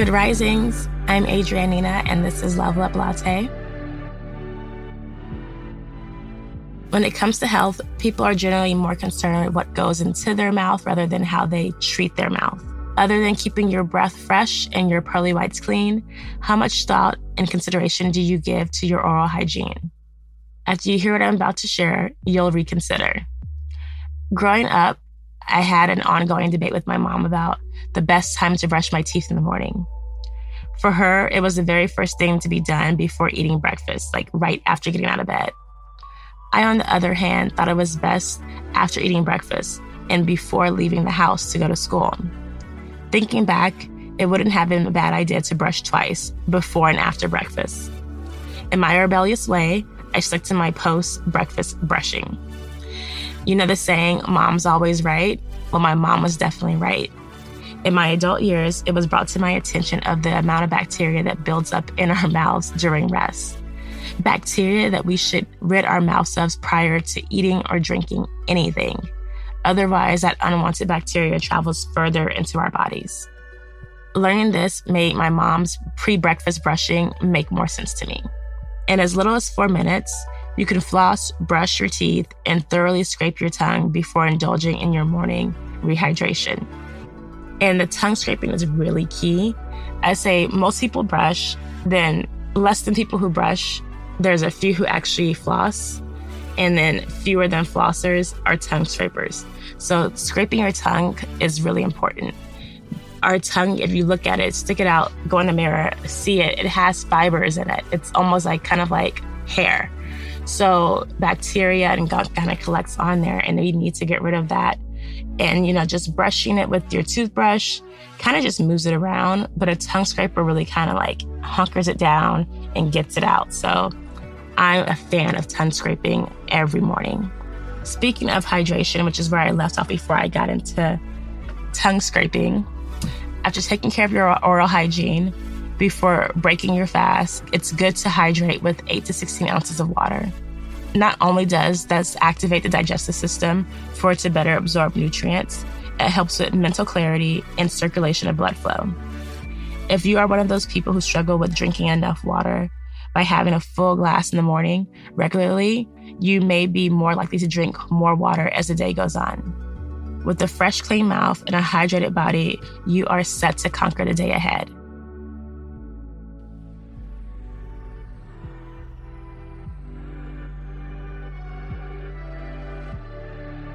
Good risings. I'm Adrianne Nina, and this is Level Up Latte. When it comes to health, people are generally more concerned with what goes into their mouth rather than how they treat their mouth. Other than keeping your breath fresh and your pearly whites clean, how much thought and consideration do you give to your oral hygiene? After you hear what I'm about to share, you'll reconsider. Growing up, I had an ongoing debate with my mom about the best time to brush my teeth in the morning. For her, it was the very first thing to be done before eating breakfast, like right after getting out of bed. I, on the other hand, thought it was best after eating breakfast and before leaving the house to go to school. Thinking back, it wouldn't have been a bad idea to brush twice, before and after breakfast. In my rebellious way, I stuck to my post breakfast brushing. You know the saying, mom's always right? Well, my mom was definitely right. In my adult years, it was brought to my attention of the amount of bacteria that builds up in our mouths during rest. Bacteria that we should rid our mouths of prior to eating or drinking anything. Otherwise, that unwanted bacteria travels further into our bodies. Learning this made my mom's pre breakfast brushing make more sense to me. In as little as four minutes, you can floss, brush your teeth, and thoroughly scrape your tongue before indulging in your morning rehydration. And the tongue scraping is really key. I say most people brush, then less than people who brush. There's a few who actually floss, and then fewer than flossers are tongue scrapers. So scraping your tongue is really important. Our tongue, if you look at it, stick it out, go in the mirror, see it, it has fibers in it. It's almost like kind of like hair. So bacteria and gunk kind of collects on there, and you need to get rid of that. And, you know, just brushing it with your toothbrush kind of just moves it around, but a tongue scraper really kind of like hunkers it down and gets it out. So I'm a fan of tongue scraping every morning. Speaking of hydration, which is where I left off before I got into tongue scraping, after taking care of your oral hygiene, before breaking your fast, it's good to hydrate with 8 to 16 ounces of water. Not only does this activate the digestive system for it to better absorb nutrients, it helps with mental clarity and circulation of blood flow. If you are one of those people who struggle with drinking enough water by having a full glass in the morning regularly, you may be more likely to drink more water as the day goes on. With a fresh, clean mouth and a hydrated body, you are set to conquer the day ahead.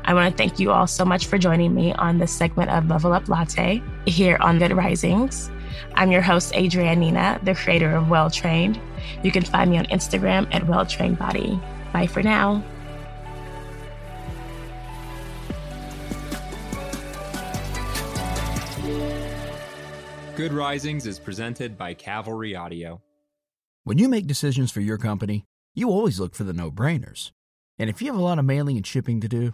I want to thank you all so much for joining me on this segment of Level Up Latte here on Good Risings. I'm your host, Adrianne Nina, the creator of Well Trained. You can find me on Instagram at Well Trained Body. Bye for now. Good Risings is presented by Cavalry Audio. When you make decisions for your company, you always look for the no brainers. And if you have a lot of mailing and shipping to do,